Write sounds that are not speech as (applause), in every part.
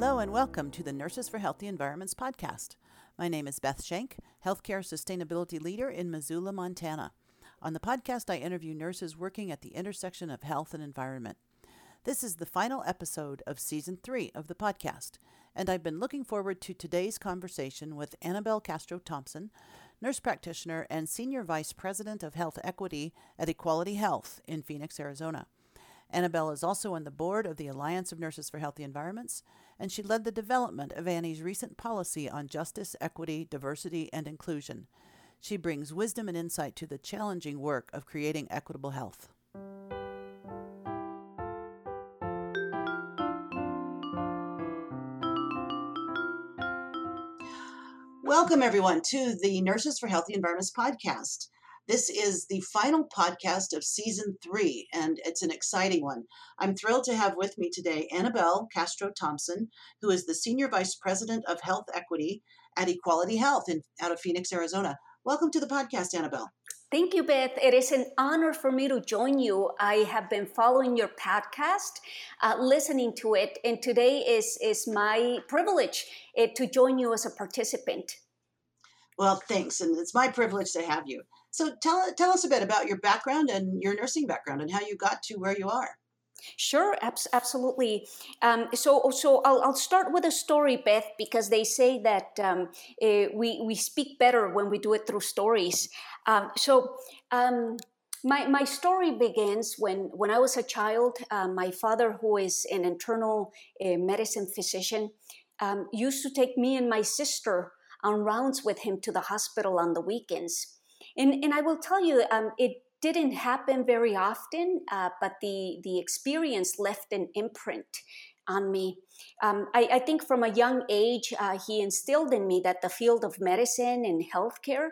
Hello and welcome to the Nurses for Healthy Environments podcast. My name is Beth Schenk, Healthcare Sustainability Leader in Missoula, Montana. On the podcast, I interview nurses working at the intersection of health and environment. This is the final episode of season three of the podcast, and I've been looking forward to today's conversation with Annabelle Castro Thompson, nurse practitioner and Senior Vice President of Health Equity at Equality Health in Phoenix, Arizona. Annabelle is also on the board of the Alliance of Nurses for Healthy Environments, and she led the development of Annie's recent policy on justice, equity, diversity, and inclusion. She brings wisdom and insight to the challenging work of creating equitable health. Welcome, everyone, to the Nurses for Healthy Environments podcast. This is the final podcast of season three, and it's an exciting one. I'm thrilled to have with me today Annabelle Castro Thompson, who is the Senior Vice President of Health Equity at Equality Health in, out of Phoenix, Arizona. Welcome to the podcast, Annabelle. Thank you, Beth. It is an honor for me to join you. I have been following your podcast, uh, listening to it, and today is, is my privilege uh, to join you as a participant. Well, thanks, and it's my privilege to have you. So tell tell us a bit about your background and your nursing background and how you got to where you are. Sure, abs- absolutely. Um, so, so I'll, I'll, start with a story, Beth, because they say that um, uh, we we speak better when we do it through stories. Um, so. Um, my, my story begins when, when I was a child. Uh, my father, who is an internal uh, medicine physician, um, used to take me and my sister on rounds with him to the hospital on the weekends. And, and I will tell you, um, it didn't happen very often, uh, but the, the experience left an imprint on me. Um, I, I, think from a young age, uh, he instilled in me that the field of medicine and healthcare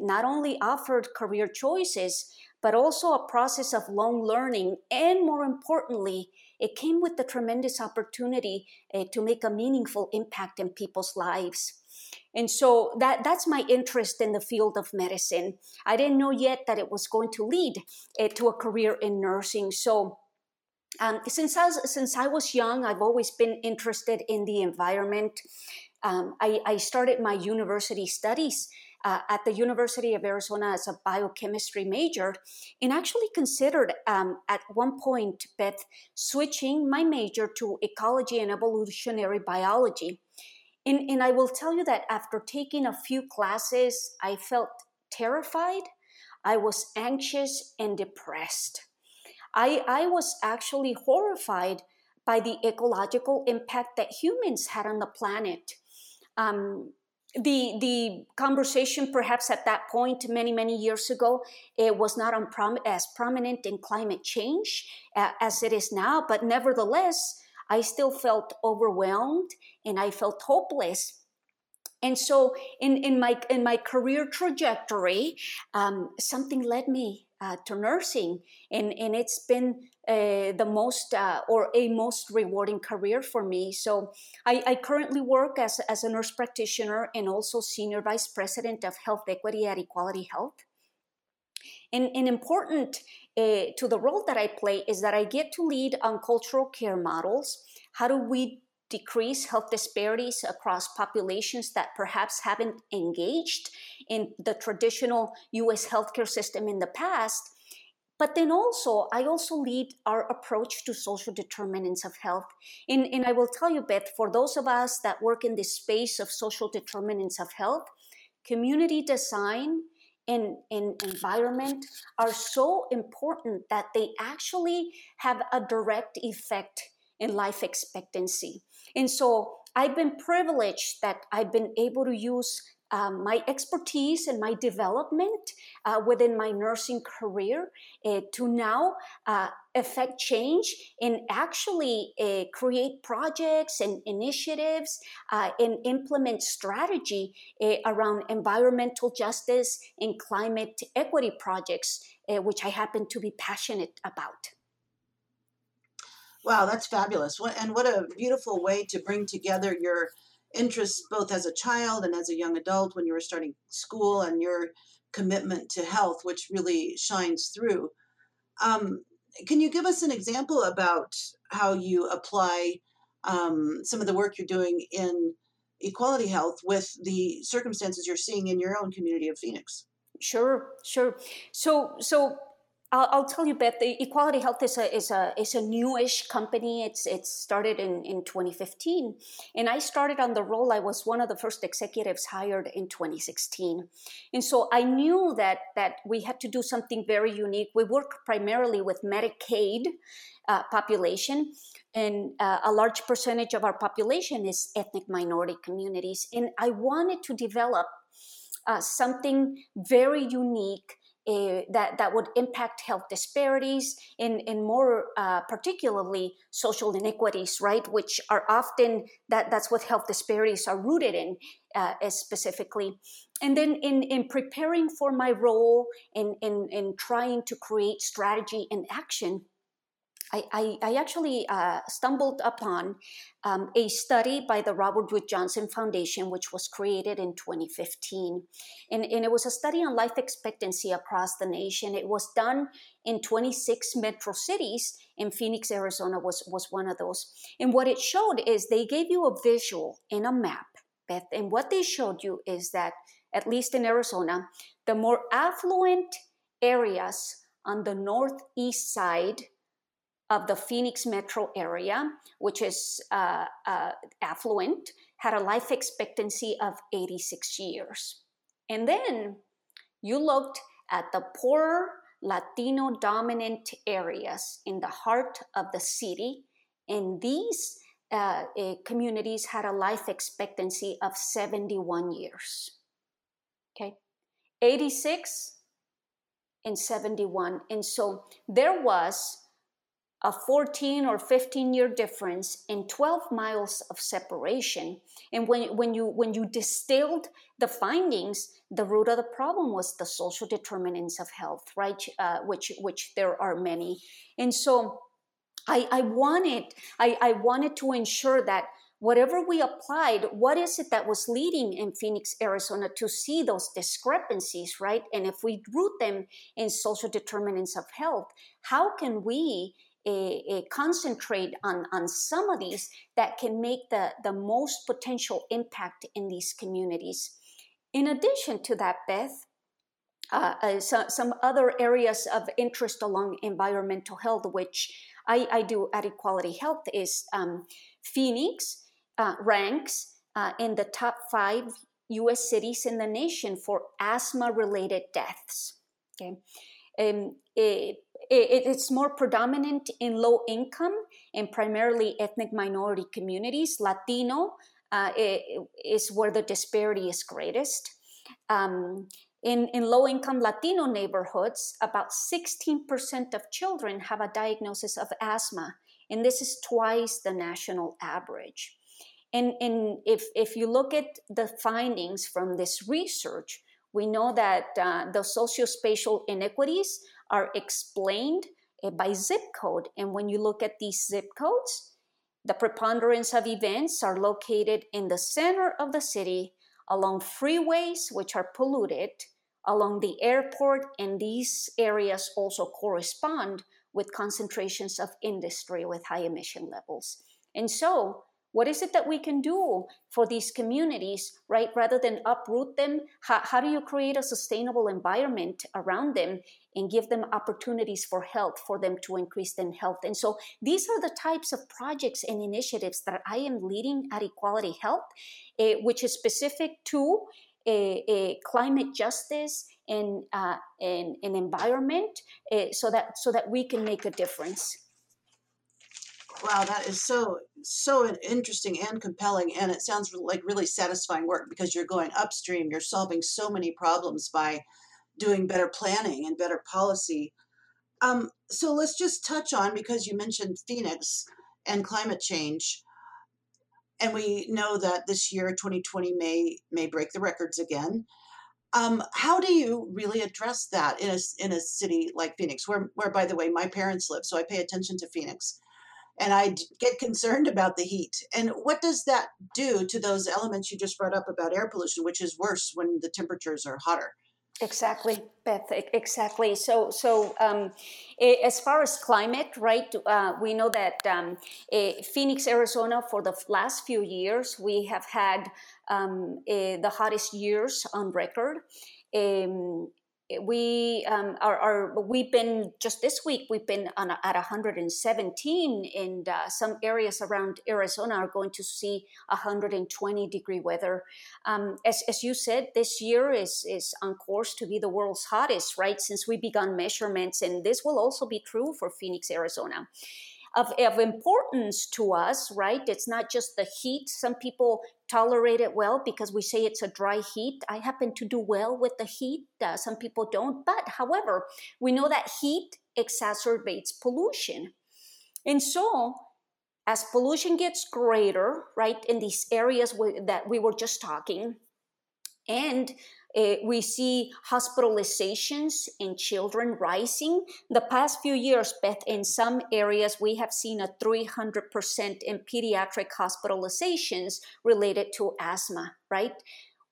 not only offered career choices, but also a process of long learning. And more importantly, it came with the tremendous opportunity uh, to make a meaningful impact in people's lives. And so that, that's my interest in the field of medicine. I didn't know yet that it was going to lead uh, to a career in nursing. So um, since, I was, since I was young, I've always been interested in the environment. Um, I, I, started my university studies uh, at the University of Arizona as a biochemistry major, and actually considered um, at one point, Beth, switching my major to ecology and evolutionary biology. And, and I will tell you that after taking a few classes, I felt terrified, I was anxious and depressed. I, I was actually horrified by the ecological impact that humans had on the planet. Um, the the conversation perhaps at that point many many years ago it was not as prominent in climate change uh, as it is now but nevertheless I still felt overwhelmed and I felt hopeless. And so, in, in my in my career trajectory, um, something led me uh, to nursing, and and it's been uh, the most uh, or a most rewarding career for me. So, I, I, currently work as as a nurse practitioner and also senior vice president of health equity at Equality Health. And, and important uh, to the role that I play is that I get to lead on cultural care models. How do we decrease health disparities across populations that perhaps haven't engaged in the traditional US healthcare system in the past? But then also, I also lead our approach to social determinants of health. And, and I will tell you, Beth, for those of us that work in this space of social determinants of health, community design and, and environment are so important that they actually have a direct effect in life expectancy. And so I've been privileged that I've been able to use um, my expertise and my development uh, within my nursing career uh, to now uh, affect change and actually uh, create projects and initiatives uh, and implement strategy uh, around environmental justice and climate equity projects, which I happen to be passionate about. Wow, that's fabulous. What, and what a beautiful way to bring together your interests both as a child and as a young adult when you were starting school and your commitment to health, which really shines through. Um, can you give us an example about how you apply um, some of the work you're doing in equality health with the circumstances you're seeing in your own community of Phoenix. Sure, sure. So, so I'll, I'll, tell you, Beth. The Equality Health is a is a is a newish company. It's it's started in in 2015, and I started on the role. I was one of the first executives hired in 2016, and so I knew that that we had to do something very unique. We work primarily with Medicaid uh, population, and uh, a large percentage of our population is ethnic minority communities. And I wanted to develop uh, something very unique uh, that that would impact health disparities and in more uh, particularly social inequities, right? Which are often that that's what health disparities are rooted in, uh, specifically. And then in in preparing for my role in in in trying to create strategy and action I, I, I actually uh, stumbled upon um, a study by the Robert Wood Johnson Foundation, which was created in 2015. And, and it was a study on life expectancy across the nation. It was done in 26 metro cities, and Phoenix, Arizona was, was one of those. And what it showed is they gave you a visual in a map, Beth, and what they showed you is that, at least in Arizona, the more affluent areas on the northeast side of the Phoenix metro area, which is uh, uh, affluent, had a life expectancy of 86 years. And then you looked at the poorer Latino dominant areas in the heart of the city, and these uh, uh communities had a life expectancy of 71 years. Okay, 86 and 71. And so there was a 14 or 15 year difference in 12 miles of separation. And when, when you when you distilled the findings the root of the problem was the social determinants of health right? Uh, which which there are many. And so i i wanted I, I wanted to ensure that whatever we applied, what is it that was leading in Phoenix, Arizona to see those discrepancies, right? And if we root them in social determinants of health, how can we a, a concentrate on, on some of these that can make the, the most potential impact in these communities. In addition to that, Beth, uh, uh, so, some other areas of interest along environmental health, which I, I do at Equality Health, is um, Phoenix uh, ranks uh, in the top five U.S. cities in the nation for asthma-related deaths. Okay, um, it, it, it's more predominant in low income and primarily ethnic minority communities. Latino uh, is where the disparity is greatest. Um, in, in low income Latino neighborhoods, about 16% of children have a diagnosis of asthma, and this is twice the national average. And, and if, if you look at the findings from this research, we know that uh, the sociospatial inequities are explained uh, by zip code. And when you look at these zip codes, the preponderance of events are located in the center of the city, along freeways, which are polluted, along the airport, and these areas also correspond with concentrations of industry with high emission levels. And so, what is it that we can do for these communities, right? Rather than uproot them, how, how do you create a sustainable environment around them and give them opportunities for health, for them to increase their health? And so these are the types of projects and initiatives that I am leading at Equality Health, uh, which is specific to a, a climate justice and, uh, and, and environment, uh, so that so that we can make a difference. Wow, that is so so interesting and compelling, and it sounds like really satisfying work because you're going upstream. You're solving so many problems by doing better planning and better policy. Um, so let's just touch on because you mentioned Phoenix and climate change, and we know that this year, 2020, may may break the records again. Um, how do you really address that in a in a city like Phoenix, where where by the way my parents live, so I pay attention to Phoenix and I get concerned about the heat. And what does that do to those elements you just brought up about air pollution, which is worse when the temperatures are hotter? Exactly, Beth. Exactly. So, so um, as far as climate, right? Uh, we know that um, Phoenix, Arizona, for the last few years, we have had um, the hottest years on record. Um, we um, are, are, we've been just this week we've been on at 117 and uh, some areas around arizona are going to see 120 degree weather. Um, as, as you said this year is is on course to be the world's hottest right since we began measurements and this will also be true for phoenix arizona of, of importance to us, right? It's not just the heat. Some people tolerate it well because we say it's a dry heat. I happen to do well with the heat. Uh, some people don't. But however, we know that heat exacerbates pollution. And so, as pollution gets greater, right, in these areas that we were just talking, and uh, we see hospitalizations in children rising. The past few years, Beth, in some areas, we have seen a 300% in pediatric hospitalizations related to asthma, right?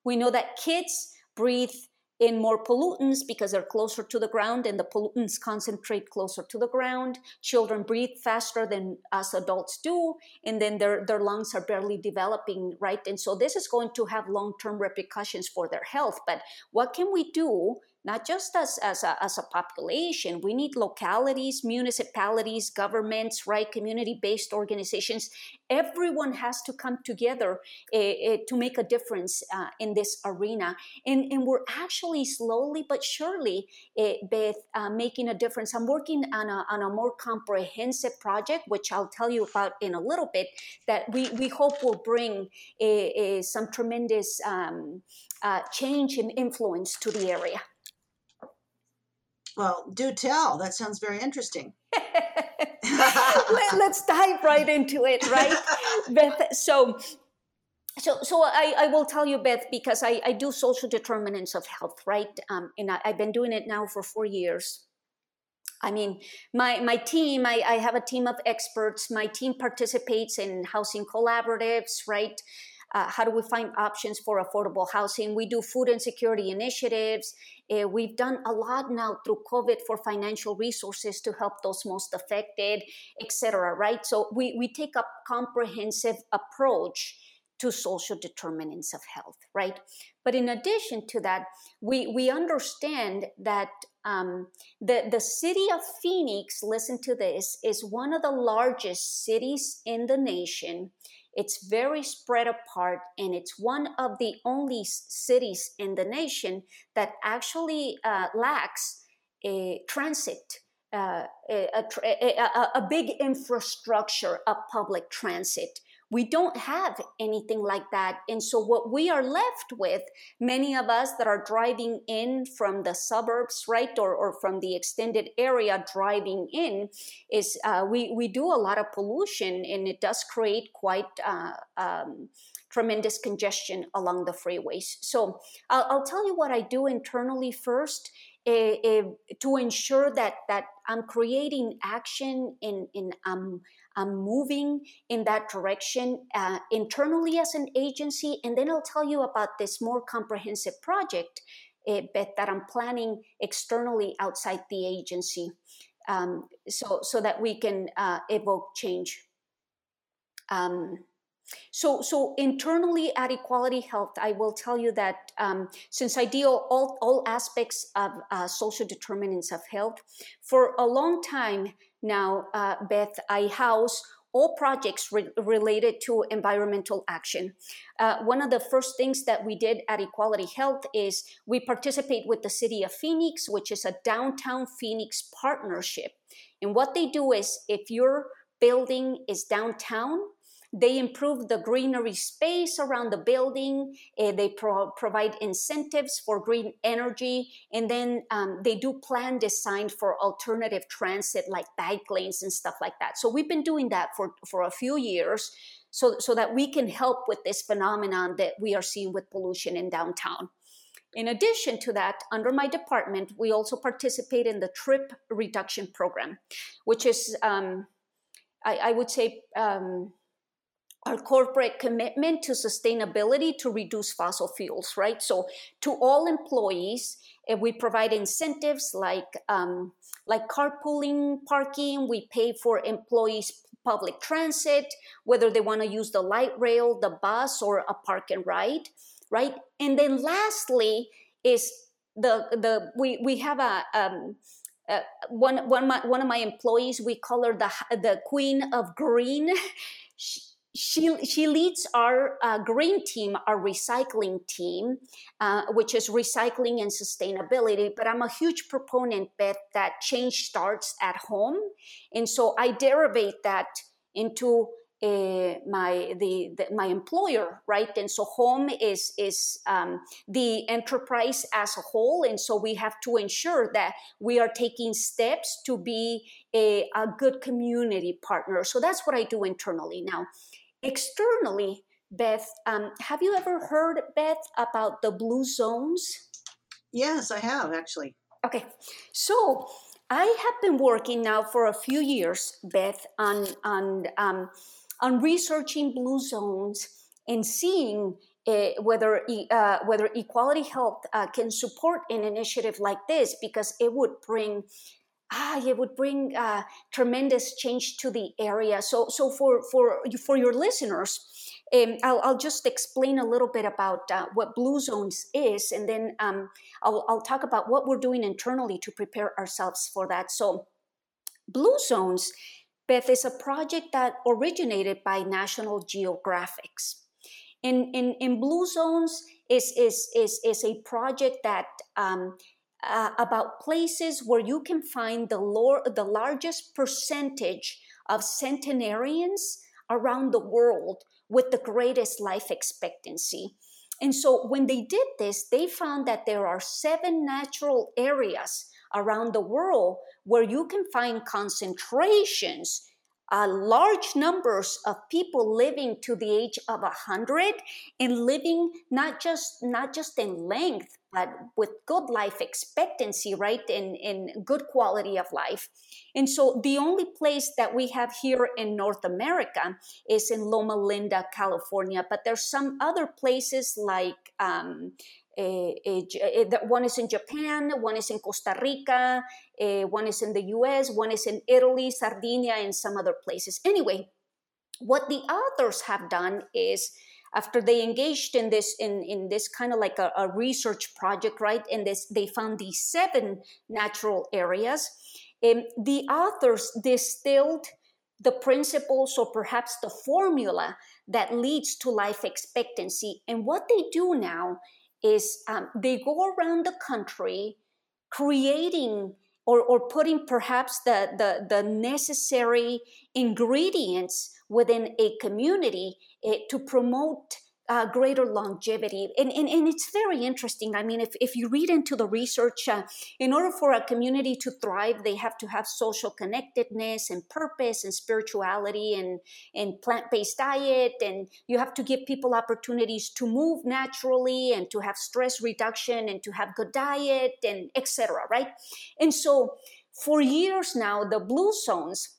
We know that kids breathe in more pollutants because they're closer to the ground and the pollutants concentrate closer to the ground. Children breathe faster than us adults do, and then their, their lungs are barely developing, right? And so this is going to have long term repercussions for their health. But what can we do not just as, as, a, as a population. We need localities, municipalities, governments, right, community based organizations. Everyone has to come together uh, uh, to make a difference uh, in this arena. And, and we're actually slowly but surely, Beth, making a difference. I'm working on a, on a more comprehensive project, which I'll tell you about in a little bit, that we, we hope will bring some tremendous um, uh, change and influence to the area. Well, do tell. That sounds very interesting. (laughs) Let, (laughs) us dive right into it, right? Beth, so so so I, I will tell you beth because i, I do social determinants of health right um, and I, have been doing it now for four years i mean my my team I, I have a team of experts my team participates in housing collaboratives right uh, how do we find options for affordable housing? We do food insecurity initiatives. Uh, we've done a lot now through COVID for financial resources to help those most affected, etc. Right? So we, we take a comprehensive approach to social determinants of health, right? But in addition to that, we, we understand that um, the, the city of Phoenix, listen to this, is one of the largest cities in the nation. It's very spread apart, and it's one of the only cities in the nation that actually uh, lacks a transit. Uh, a, a, a, a, big infrastructure of public transit. We don't have anything like that. And so, what we are left with, many of us that are driving in from the suburbs, right, or, or from the extended area driving in, is uh, we, we do a lot of pollution and it does create quite uh, um, tremendous congestion along the freeways. So, I'll, I'll tell you what I do internally first. Uh, to ensure that that I'm creating action in in um, I'm moving in that direction uh, internally as an agency. And then I'll tell you about this more comprehensive project uh, that I'm planning externally outside the agency um, so, so that we can uh, evoke change. Um, so, so internally at Equality Health, I will tell you that um, since I deal all, all aspects of uh, social determinants of health, for a long time, now, uh, Beth, I house all projects re- related to environmental action. Uh, one of the first things that we did at Equality Health is we participate with the city of Phoenix, which is a downtown Phoenix partnership. And what they do is if your building is downtown, they improve the greenery space around the building. Uh, they pro- provide incentives for green energy. And then um, they do plan design for alternative transit like bike lanes and stuff like that. So we've been doing that for, for a few years so, so that we can help with this phenomenon that we are seeing with pollution in downtown. In addition to that, under my department, we also participate in the trip reduction program, which is, um, I, I, would say, um, our corporate commitment to sustainability to reduce fossil fuels, right? So, to all employees, we provide incentives like um, like carpooling, parking. We pay for employees public transit, whether they want to use the light rail, the bus, or a park and ride, right? And then lastly is the the we we have a um, uh, one one of my one of my employees we call her the the queen of green. (laughs) she, she, she leads our uh, green team, our recycling team, uh, which is recycling and sustainability. But I'm a huge proponent, Beth, that change starts at home. And so I derivate that into uh, my the, the, my employer right and so home is is um, the enterprise as a whole and so we have to ensure that we are taking steps to be a, a good community partner so that's what i do internally now externally beth um, have you ever heard beth about the blue zones? Yes i have actually. Okay so i have been working now for a few years beth on on um, on researching blue zones and seeing uh, whether uh, whether Equality Health uh, can support an initiative like this because it would bring ah it would bring uh, tremendous change to the area. So so for for for your listeners. Um, I'll, I'll, just explain a little bit about uh, what Blue Zones is, and then um, I'll, I'll talk about what we're doing internally to prepare ourselves for that. So, Blue Zones Beth is a project that originated by National Geographics. In, in, in Blue Zones is, is, is, is a project that um, uh, about places where you can find the, lor- the largest percentage of centenarians around the world with the greatest life expectancy. And so when they did this, they found that there are seven natural areas around the world where you can find concentrations uh, large numbers of people living to the age of 100 and living not just not just in length but with good life expectancy right in, in good quality of life and so the only place that we have here in north america is in loma linda california but there's some other places like um, eh, eh, eh, one is in Japan, one is in Costa Rica, one is in the US, one is in Italy, Sardinia, and some other places. Anyway, what the authors have done is after they engaged in this in, in this kind of like a, a research project right and this they found these seven natural areas. Um, the authors distilled the principles or perhaps the formula that leads to life expectancy. And what they do now is um, they go around the country creating or, or putting perhaps the, the, the necessary ingredients within a community eh, to promote uh, greater longevity. And, and, and it's very interesting. I mean, if, if you read into the research, uh, in order for a community to thrive, they have to have social connectedness and purpose and spirituality and, and plant based diet. And you have to give people opportunities to move naturally and to have stress reduction and to have good diet and etc. right? And so for years now, the Blue Zones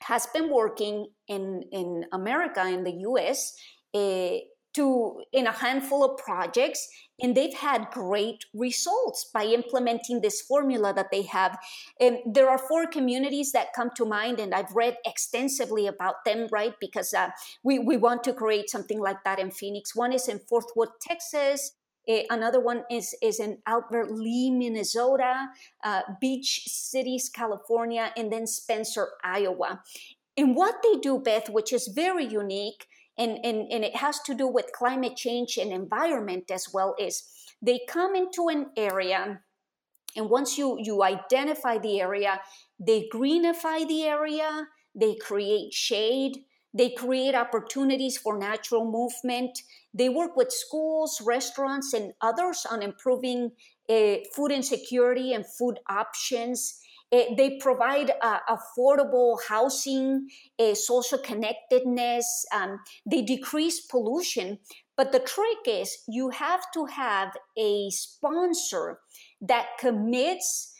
has been working in, in America, in the US, uh, to in a handful of projects and they've had great results by implementing this formula that they have. And there are four communities that come to mind and i've read extensively about them right? Because uh, we, we want to create something like that in phoenix. One is in fort worth texas. Uh, another one is, is in Albert Lea, Minnesota, uh, Beach Cities, California, and then Spencer, Iowa. And what they do, Beth, which is very unique, and, and, and it has to do with climate change and environment as well is they come into an area and once you you identify the area they greenify the area they create shade they create opportunities for natural movement they work with schools restaurants and others on improving food insecurity and food options Eh, they provide uh, affordable housing, uh, social connectedness. Um, they decrease pollution. But the trick is you have to have a sponsor that commits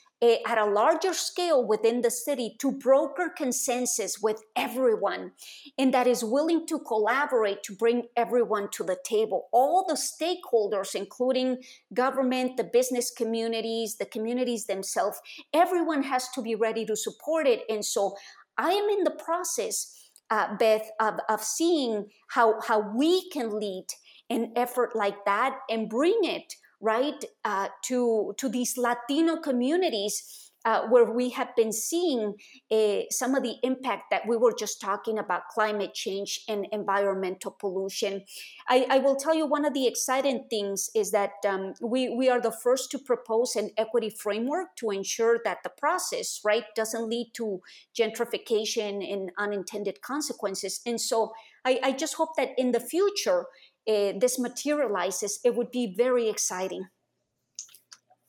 at a larger scale within the city to broker consensus with everyone and that is willing to collaborate to bring everyone to the table. All the stakeholders, including government, the business communities, the communities themselves, everyone has to be ready to support it. And so I am in the process, uh, Beth, of, of seeing how, how we can lead an effort like that and bring it right uh, to to these Latino communities. Uh, where we have been seeing uh, some of the impact that we were just talking about climate change and environmental pollution. I, I will tell you one of the exciting things is that um, we, we are the first to propose an equity framework to ensure that the process, right, doesn't lead to gentrification and unintended consequences. And so I, I just hope that in the future, uh, this materializes, it would be very exciting.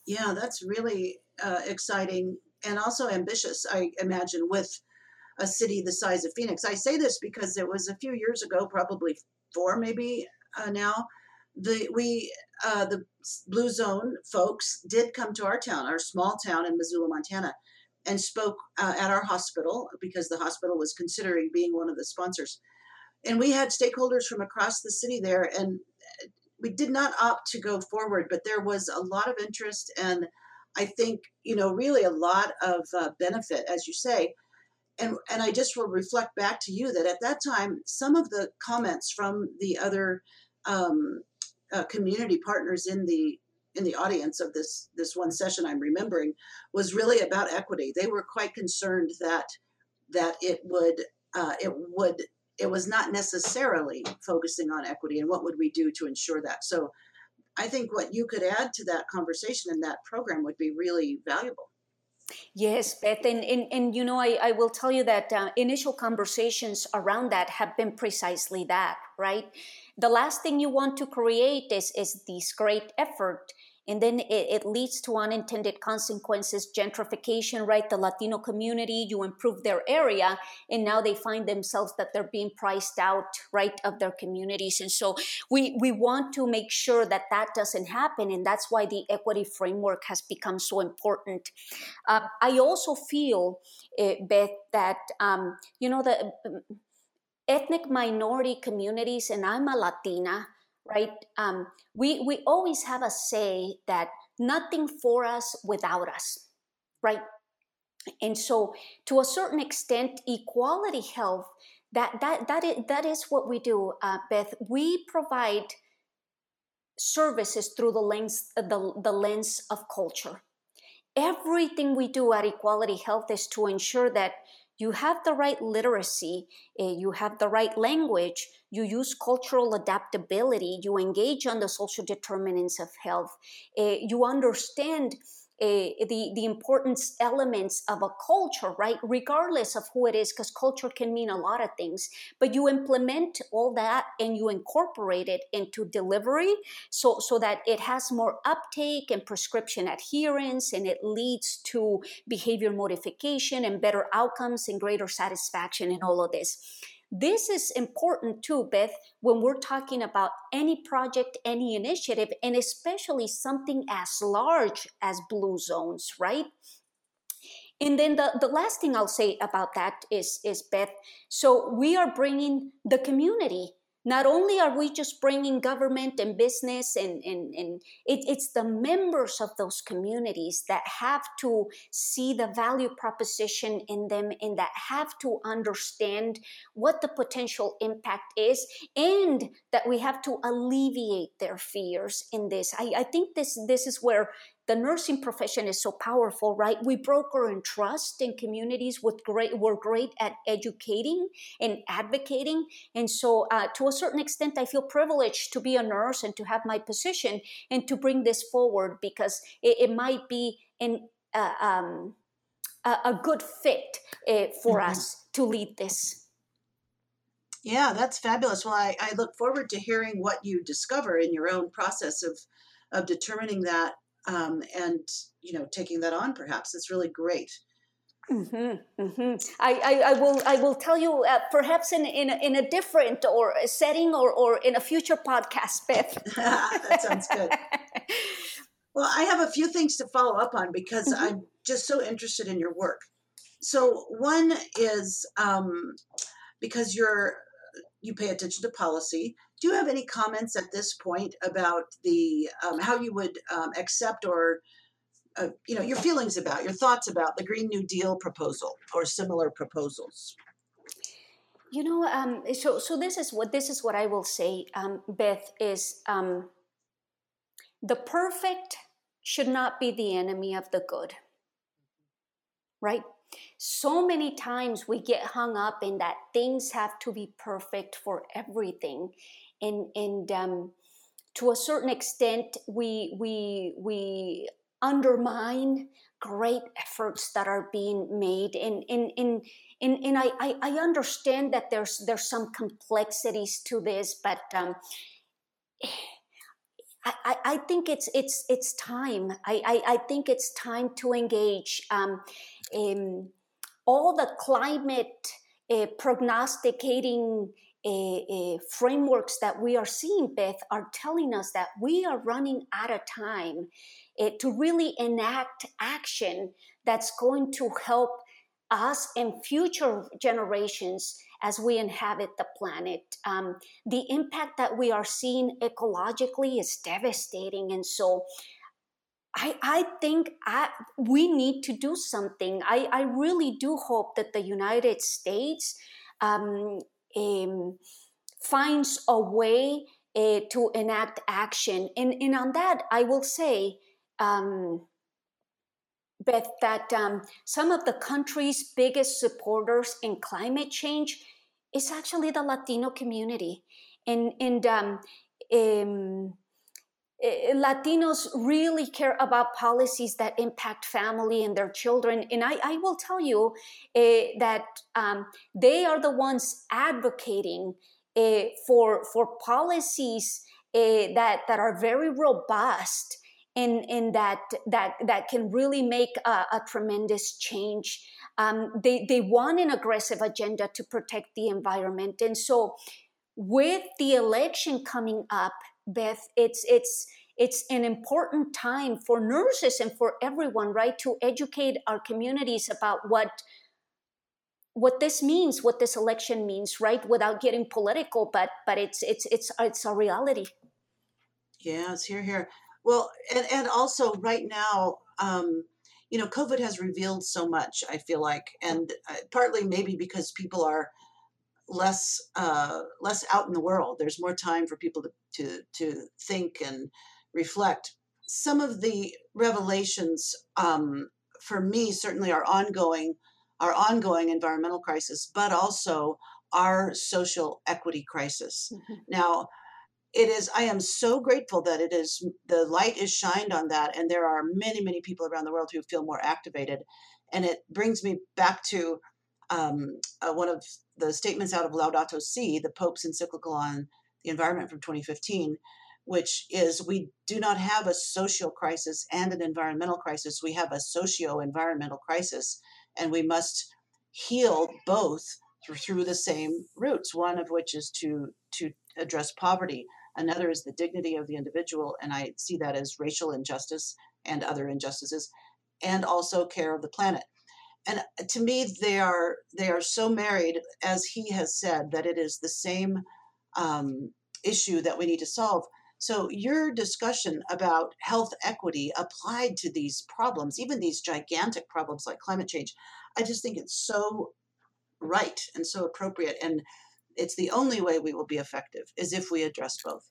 Yeah, that's really uh, exciting and also ambitious, I imagine, with a city the size of Phoenix. I say this because it was a few years ago, probably four maybe uh, now. The we uh, the Blue Zone folks did come to our town, our small town in Missoula, Montana, and spoke uh, at our hospital because the hospital was considering being one of the sponsors and we had stakeholders from across the city there and uh, we did not opt to go forward but there was a lot of interest and i think you know really a lot of uh, benefit as you say. And and i just will reflect back to you that at that time some of the comments from the other um, uh, community partners in the in the audience of this this one session i'm remembering was really about equity. They were quite concerned that that it would uh, it would it was not necessarily focusing on equity and what would we do to ensure that. So I think what you could add to that conversation and that program would be really valuable. Yes, Beth, and, and, and you know, I, I will tell you that uh, initial conversations around that have been precisely that, right? The last thing you want to create is, is this great effort and then it, it, leads to unintended consequences gentrification right? The latino community you improve their area and now they find themselves that they're being priced out right of their communities. And so we we want to make sure that that doesn't happen and that's why the equity framework has become so important. Uh, i also feel uh, beth that um, you know the um, ethnic minority communities and i'm a latina right? Um, we we always have a say that nothing for us without us, right? And so, to a certain extent, equality health that that that is, that is what we do, uh, Beth. We provide services through the lens the, the lens of culture. Everything we do at Equality Health is to ensure that you have the right literacy, uh, you have the right language, you use cultural adaptability, you engage on the social determinants of health, uh, you understand uh, the the important elements of a culture, right? Regardless of who it is, because culture can mean a lot of things. But you implement all that and you incorporate it into delivery, so so that it has more uptake and prescription adherence, and it leads to behavior modification and better outcomes and greater satisfaction in all of this. This is important too, Beth, when we're talking about any project, any initiative, and especially something as large as Blue Zones, right? And then the, the last thing I'll say about that is, is Beth, so we are bringing the community not only are we just bringing government and business and, and, and it, it's the members of those communities that have to see the value proposition in them and that have to understand what the potential impact is and that we have to alleviate their fears in this. I, I think this this is where the nursing profession is so powerful, right? We broker and trust in communities with great, we're great at educating and advocating. And so, uh, to a certain extent, I feel privileged to be a nurse and to have my position and to bring this forward because it, it might be in, uh, um, a, a, good fit uh, for mm-hmm. us to lead this. Yeah, that's fabulous. Well, I, I look forward to hearing what you discover in your own process of of determining that um, and you know taking that on perhaps it's really great Mm-hmm, mm-hmm. I, I, I, will I will tell you uh, perhaps in, in, in a different or a setting or, or in a future podcast, Beth. (laughs) that sounds good. Well, I have a few things to follow up on because mm-hmm. I'm just so interested in your work. So one is um, because you're you pay attention to policy. Do you have any comments at this point about the um, how you would um, accept or uh, you know your feelings about your thoughts about the Green New Deal proposal or similar proposals? You know, um, so so this is what this is what I will say, um, Beth is um, the perfect should not be the enemy of the good, right? So many times we get hung up in that things have to be perfect for everything, and and um, to a certain extent we we we undermine great efforts that are being made and in in in, in I, I, understand that there's there's some complexities to this but um, I, I think it's it's it's time. I, I, I think it's time to engage. Um, um, all the climate uh, prognosticating frameworks that we are seeing, Beth, are telling us that we are running out of time to really enact action that's going to help us and future generations as we inhabit the planet. Um, the impact that we are seeing ecologically is devastating. And so I, I think I, we need to do something. I, I really do hope that the United States um, um, finds a way uh, to enact action. And, and on that, I will say, um, Beth, that um, some of the country's biggest supporters in climate change is actually the Latino community. And, and um, Latinos really care about policies that impact family and their children. And I, I will tell you uh, that um, they are the ones advocating uh, for, for policies uh, that, that are very robust in in that that that can really make a, a tremendous change. Um, they they want an aggressive agenda to protect the environment, and so with the election coming up, Beth, it's it's it's an important time for nurses and for everyone, right, to educate our communities about what what this means, what this election means, right, without getting political, but but it's it's it's it's a reality. Yeah, it's here here. Well, and, and also right now, um, you know, COVID has revealed so much, I feel like, and uh, partly maybe because people are less uh, less out in the world. There's more time for people to, to, to think and reflect. Some of the revelations um, for me certainly are ongoing, our ongoing environmental crisis, but also our social equity crisis. Mm-hmm. Now, it is i am so grateful that it is the light is shined on that and there are many many people around the world who feel more activated and it brings me back to um, uh, one of the statements out of laudato si the pope's encyclical on the environment from 2015 which is we do not have a social crisis and an environmental crisis we have a socio-environmental crisis and we must heal both through, through the same roots one of which is to to address poverty Another is the dignity of the individual, and I see that as racial injustice and other injustices, and also care of the planet. And uh, to me, they are they are so married, as he has said, that it is the same um, issue that we need to solve. So your discussion about health equity applied to these problems, even these gigantic problems like climate change, I just think it's so right and so appropriate. And it's the only way we will be effective is if we address both.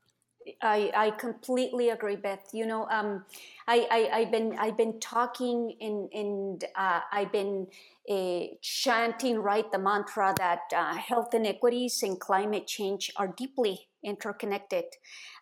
I, I completely agree, Beth. You know, um, I, I have been I've been talking and in uh, I've been uh, chanting right the mantra that uh, health inequities and climate change are deeply interconnected.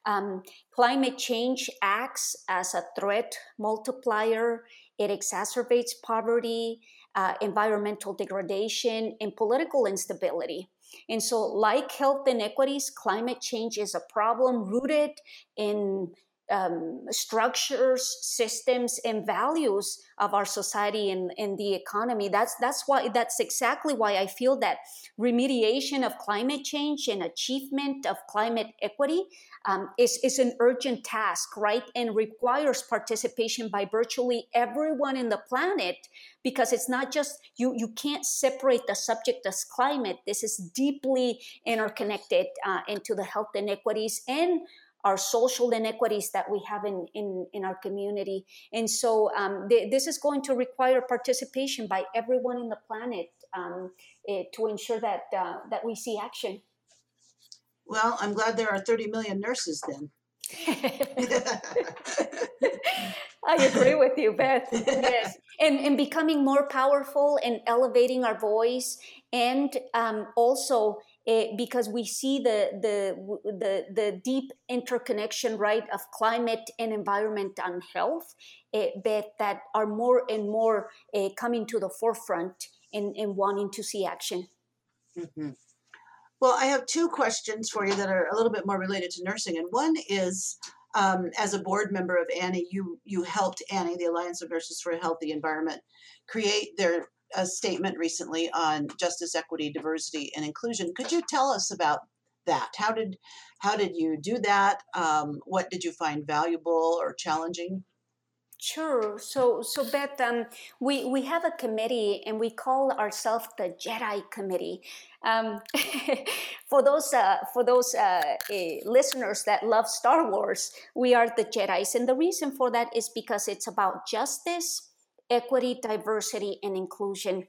Um, climate change acts as a threat multiplier. It exacerbates poverty, uh, environmental degradation, and political instability. And so, like health inequities, climate change is a problem rooted in um, structures, systems, and values of our society and, and the economy. That's that's why that's exactly why I feel that remediation of climate change and achievement of climate equity um, is, is an urgent task, right? And requires participation by virtually everyone in the planet because it's not just you you can't separate the subject as climate this is deeply interconnected uh, into the health inequities and our social inequities that we have in, in, in our community. And so um, th- this is going to require participation by everyone in the planet um, eh, to ensure that, uh, that we see action. Well, I'm glad there are 30 million nurses then. (laughs) I agree with you, Beth. (laughs) Yes. And, and becoming more powerful and elevating our voice, and um, also uh, because we see the, the, the, the deep interconnection, right, of climate and environment and health, that, that are more and more uh, coming to the forefront and, and wanting to see action. Mm-hmm. Well, I have two questions for you that are a little bit more related to nursing. And one is um, as a board member of Annie, you, you helped Annie, the Alliance of Nurses for a Healthy Environment, create their a statement recently on justice, equity, diversity, and inclusion. Could you tell us about that? How did how did you do that? Um, what did you find valuable or challenging? Sure. So, so Beth, um, we we have a committee, and we call ourselves the Jedi Committee. Um, (laughs) for those uh, for those uh, uh, listeners that love Star Wars, we are the Jedi's, and the reason for that is because it's about justice, equity, diversity, and inclusion.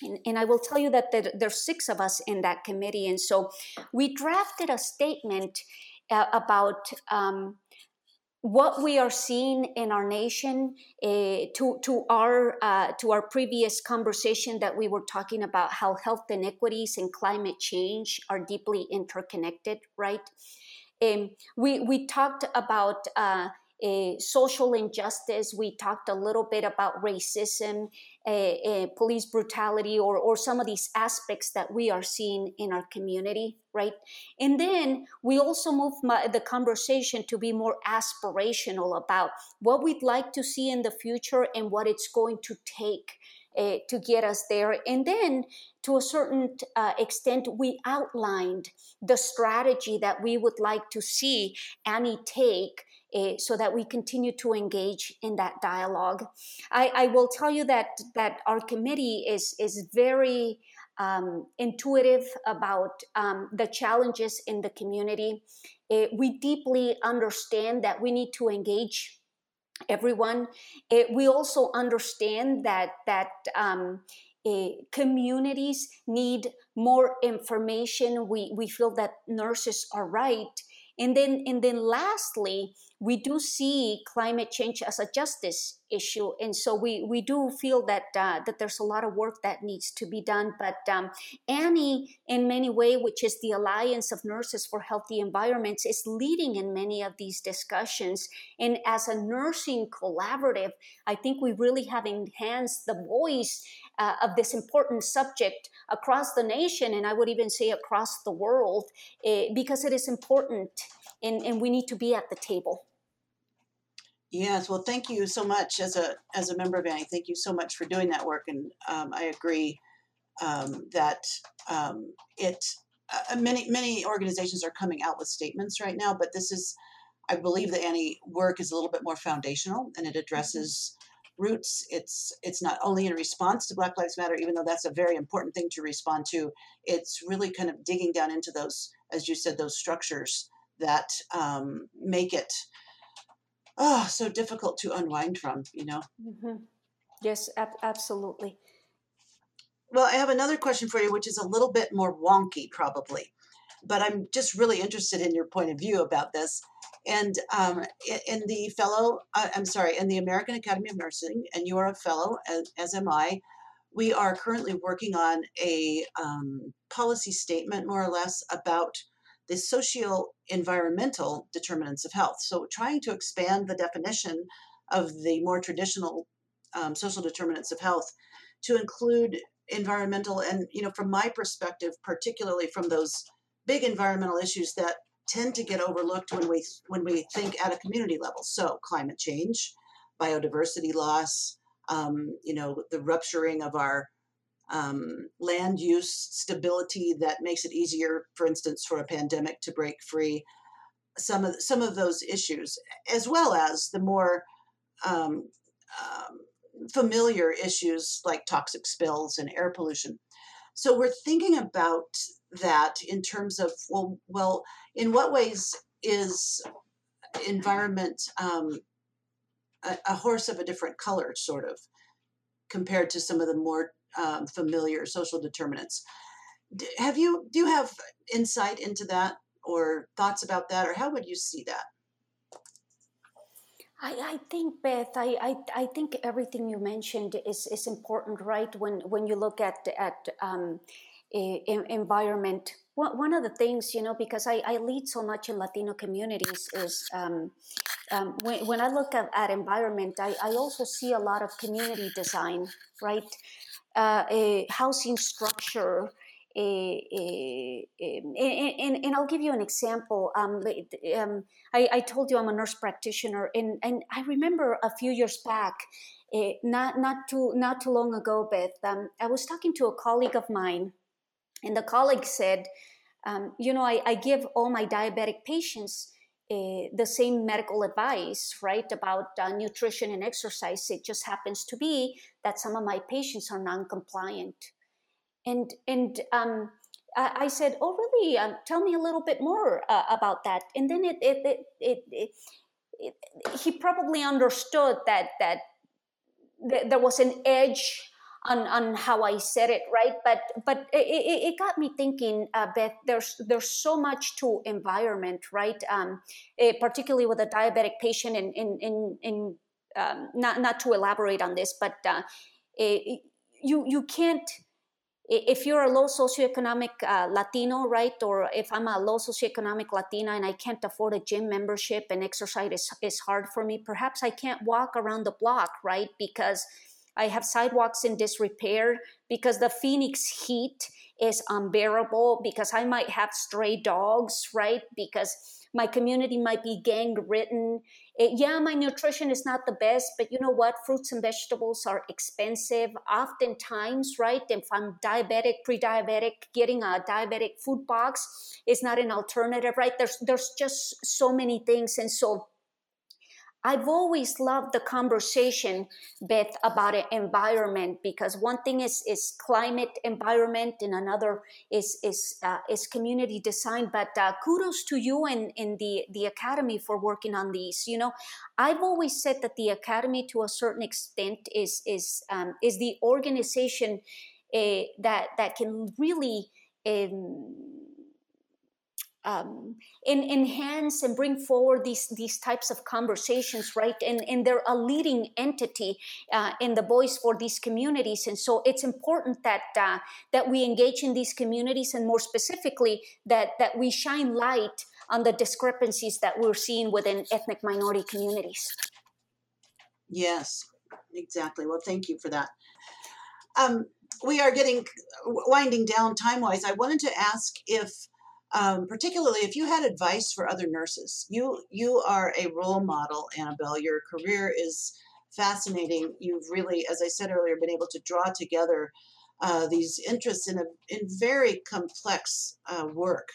And, and, I will tell you that there, there's six of us in that committee, and so we drafted a statement uh, about um, what we are seeing in our nation uh, to to our uh, to our previous conversation that we were talking about how health inequities and climate change are deeply interconnected right um, we we talked about uh, Eh, social injustice. We talked a little bit about racism, eh, eh, police brutality, or, or some of these aspects that we are seeing in our community, right? And then we also move my, the conversation to be more aspirational about what we'd like to see in the future and what it's going to take. Uh, to get us there. And then, to a certain uh, extent, we outlined the strategy that we would like to see ANHE take uh, so that we continue to engage in that dialogue. I, I, will tell you that that our committee is is very um, intuitive about um, the challenges in the community. Uh, we deeply understand that we need to engage everyone. Uh, we also understand that that. Um, uh, communities need more information. We, we feel that nurses are right and then, and then lastly, we do see climate change as a justice issue, and so we, we do feel that uh, that there's a lot of work that needs to be done. But um, ANHE, in many ways, which is the Alliance of Nurses for Healthy Environments, is leading in many of these discussions. And as a nursing collaborative, I think we really have enhanced the voice uh, of this important subject across the nation, and I would even say across the world, uh, because it is important, and, and we need to be at the table. Yes, well, thank you so much as a as a member of ANHE. Thank you so much for doing that work, and um, I agree um, that um, it uh, many many organizations are coming out with statements right now, but this is, I believe, the ANHE work is a little bit more foundational, and it mm-hmm. addresses roots. It's it's not only in response to Black Lives Matter, even though that's a very important thing to respond to. It's really kind of digging down into those, as you said, those structures that um, make it oh so difficult to unwind from. You know. Mm-hmm. Yes, ab- absolutely. Well, I have another question for you, which is a little bit more wonky, probably, but I'm just really interested in your point of view about this. And um, in the fellow, uh, I'm sorry, in the American Academy of Nursing, and you are a fellow, as, as am I. We are currently working on a um, policy statement, more or less, about the socio environmental determinants of health. So, trying to expand the definition of the more traditional um, social determinants of health to include environmental and, you know, from my perspective, particularly from those big environmental issues that tend to get overlooked when we when we think at a community level. So climate change, biodiversity loss, um, you know, the rupturing of our um, land use stability that makes it easier, for instance, for a pandemic to break free. Some of some of those issues, as well as the more um, um, familiar issues like toxic spills and air pollution. So we're thinking about that in terms of well, well, in what ways is environment um, a, a, horse of a different color, sort of, compared to some of the more um, familiar social determinants? Have you do you have insight into that or thoughts about that, or how would you see that? I, I think Beth, I, I, I think everything you mentioned is, is important, right? When when you look at at um, environment, one, one of the things you know because I, I lead so much in Latino communities is um, um, when, when I look at, at environment, I, I also see a lot of community design, right? Uh, a housing structure. A, a, a, and, and, I'll give you an example. Um, um, I, I, told you I'm a nurse practitioner, and, and I remember a few years back, uh, not not too not too long ago, Beth. Um, I was talking to a colleague of mine, and the colleague said, um, "You know, I, I, give all my diabetic patients." Uh, the same medical advice, right, about uh, nutrition and exercise. It just happens to be that some of my patients are non-compliant, and and um, I said, "Oh, really? Um, tell me a little bit more uh, about that." And then it it it, it, it, it he probably understood that that th- there was an edge on, on how I said it, right? But but it, it got me thinking, uh, Beth. There's there's so much to environment, right? Um, eh, particularly with a diabetic patient, in in in, in um, not not to elaborate on this, but uh, it, eh, you you can't if you're a low socioeconomic uh, Latino, right, or if I'm a low socioeconomic Latina and I can't afford a gym membership and exercise is, is hard for me, perhaps I can't walk around the block, right, because I have sidewalks in disrepair, because the Phoenix heat is unbearable, because I might have stray dogs, right, because my community might be gang ridden yeah, my nutrition is not the best, but you know what? Fruits and vegetables are expensive. Oftentimes, right? If I'm diabetic, pre-diabetic, getting a diabetic food box is not an alternative, right? There's there's just so many things, and so I've always loved the conversation, Beth, about environment because one thing is is climate environment and another is is uh, is community design. But uh, kudos to you and in the the academy for working on these. You know, I've always said that the academy, to a certain extent, is is um, is the organization uh, that that can really. Um, um, in, enhance and bring forward these these types of conversations, right? And, and they're a leading entity uh, in the voice for these communities, and so it's important that uh, that we engage in these communities, and more specifically, that that we shine light on the discrepancies that we're seeing within ethnic minority communities. Yes, exactly. Well, thank you for that. Um, we are getting winding down time wise. I wanted to ask if um, particularly if you had advice for other nurses. You you are a role model, Anabell. Your career is fascinating. You've really, as I said earlier, been able to draw together uh, these interests in a in very complex uh, work.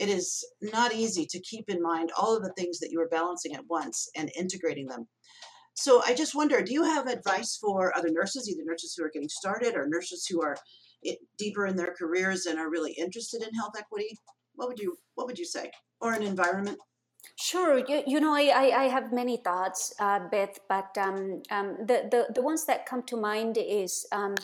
It is not easy to keep in mind all of the things that you are balancing at once and integrating them. So I just wonder, do you have advice for other nurses, either nurses who are getting started or nurses who are deeper in their careers and are really interested in health equity? What would you what would you say? Or an environment? Sure, you, you know, I, I, have many thoughts, uh, Beth, but um, um, the, the, the ones that come to mind is, um,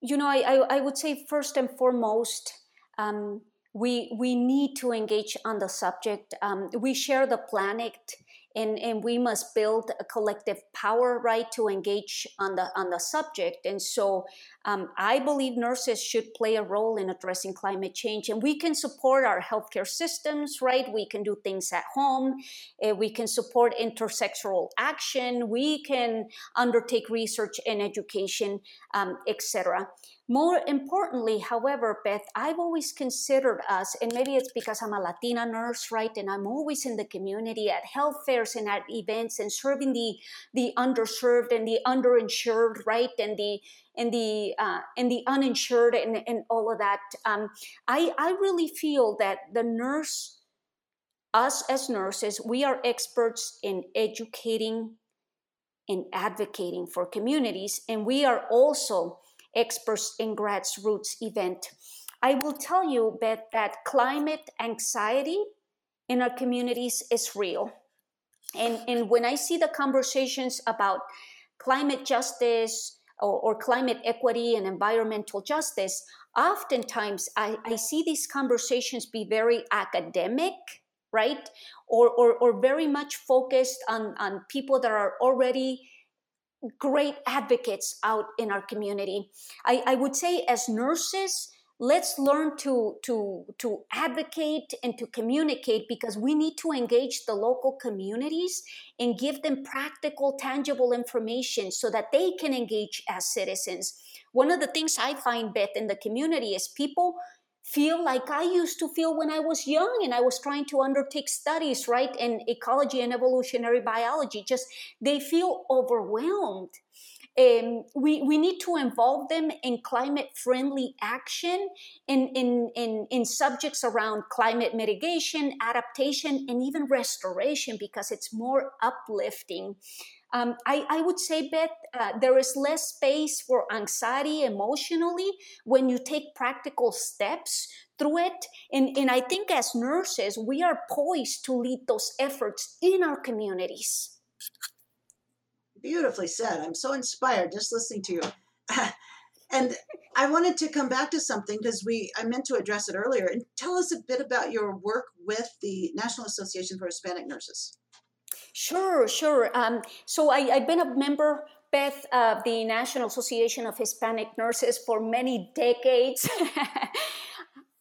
you know, I, I, I, would say first and foremost, um, we, we need to engage on the subject. Um, we share the planet and, and we must build a collective power right to engage on the on the subject. And so um, i believe nurses should play a role in addressing climate change and we can support our healthcare systems right we can do things at home uh, we can support intersectoral action we can undertake research and education um, etc more importantly, however, Beth, I've always considered us, and maybe it's because I'm a Latina nurse, right? And I'm always in the community at health fairs and at events and serving the the underserved and the underinsured, right? And the and the uh, the uninsured and, and all of that. Um, I I really feel that the nurse, us as nurses, we are experts in educating and advocating for communities, and we are also experts in grassroots event. I will tell you, Beth, that climate anxiety in our communities is real. And, and when I see the conversations about climate justice or, or climate equity and environmental justice, oftentimes I, I see these conversations be very academic, right? Or, or, or very much focused on, on people that are already great advocates out in our community. I, I would say, as nurses, let's learn to to to advocate and to communicate because we need to engage the local communities and give them practical tangible information so that they can engage as citizens one of the things i find beth in the community is people feel like I used to feel when I was young and I was trying to undertake studies, right, in ecology and evolutionary biology. Just they feel overwhelmed. Um, we, we need to involve them in climate friendly action in, in, in, in subjects around climate mitigation, adaptation, and even restoration because it's more uplifting. Um, I, I, would say, Beth, uh, there is less space for anxiety emotionally when you take practical steps through it. And, and I think as nurses, we are poised to lead those efforts in our communities. Beautifully said. I'm so inspired just listening to you. (laughs) and I wanted to come back to something because we I meant to address it earlier. And tell us a bit about your work with the National Association for Hispanic Nurses. Sure, sure. Um, so I, have been a member, Beth, of the National Association of Hispanic Nurses for many decades. (laughs)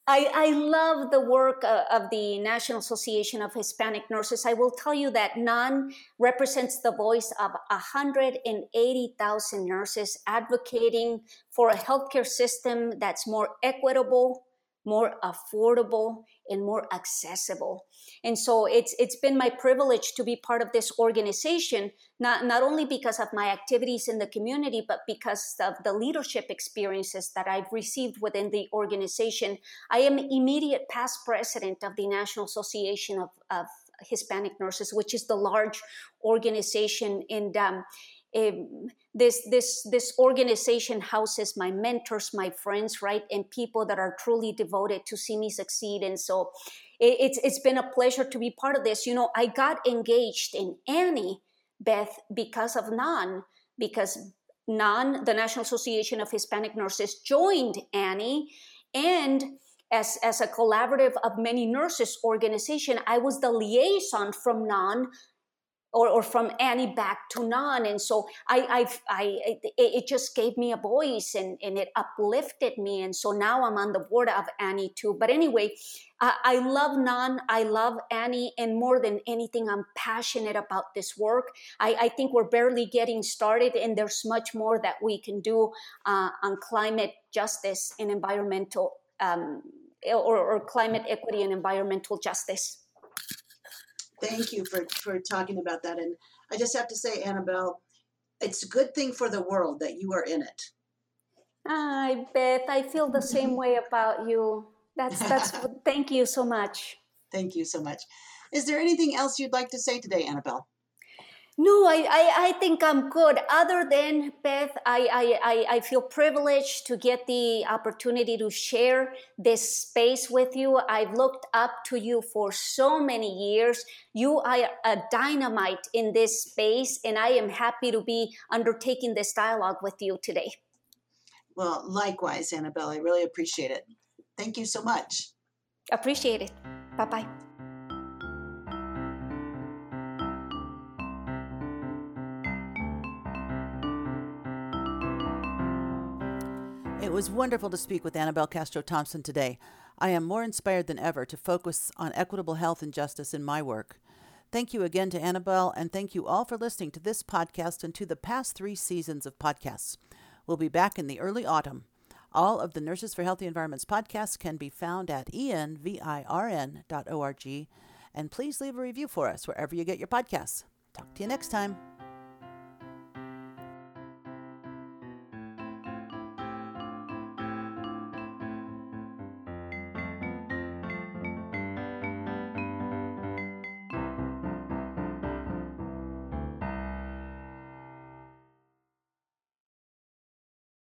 I, I, love the work uh, of the National Association of Hispanic Nurses. I will tell you that NAHN represents the voice of 180,000 nurses advocating for a healthcare system that's more equitable, more affordable, and more accessible. And so it's it's been my privilege to be part of this organization, not not only because of my activities in the community, but because of the leadership experiences that I've received within the organization. I am immediate past president of the National Association of, of Hispanic Nurses, which is the large organization in um, um, this this this organization houses my mentors my friends right and people that are truly devoted to see me succeed and so it's it's been a pleasure to be part of this. You know i got engaged in Annie beth because of NAHN because NAHN the national association of hispanic nurses joined Annie, and as, as a collaborative of many nurses organization, I was the liaison from NAHN or, or from ANHE back to NAHN. And so I, I, I, it just gave me a voice and, and it uplifted me. And so now I'm on the board of ANHE too. But anyway, I, I love NAHN. I love ANHE. And more than anything, I'm passionate about this work. I, I think we're barely getting started and there's much more that we can do uh, on climate justice and environmental um, or, or climate equity and environmental justice thank you for, for talking about that. And I just have to say, Anabell, it's a good thing for the world that you are in it. I bet I feel the same (laughs) way about you. That's that's (laughs) thank you so much. Thank you so much. Is there anything else you'd like to say today, Anabell? No, I, I, I think I'm good. Other than Beth, I, I, I feel privileged to get the opportunity to share this space with you. I've looked up to you for so many years. You are a dynamite in this space, and I am happy to be undertaking this dialogue with you today. Well, likewise, Anabell. I really appreciate it. Thank you so much. Appreciate it. Bye bye. Was wonderful to speak with Anabell Castro Thompson today. I am more inspired than ever to focus on equitable health and justice in my work. Thank you again to Anabell, and thank you all for listening to this podcast and to the past three seasons of podcasts. We'll be back in the early autumn. All of the Nurses for Healthy Environments podcasts can be found at envirn.org. And please leave a review for us wherever you get your podcasts. Talk to you next time.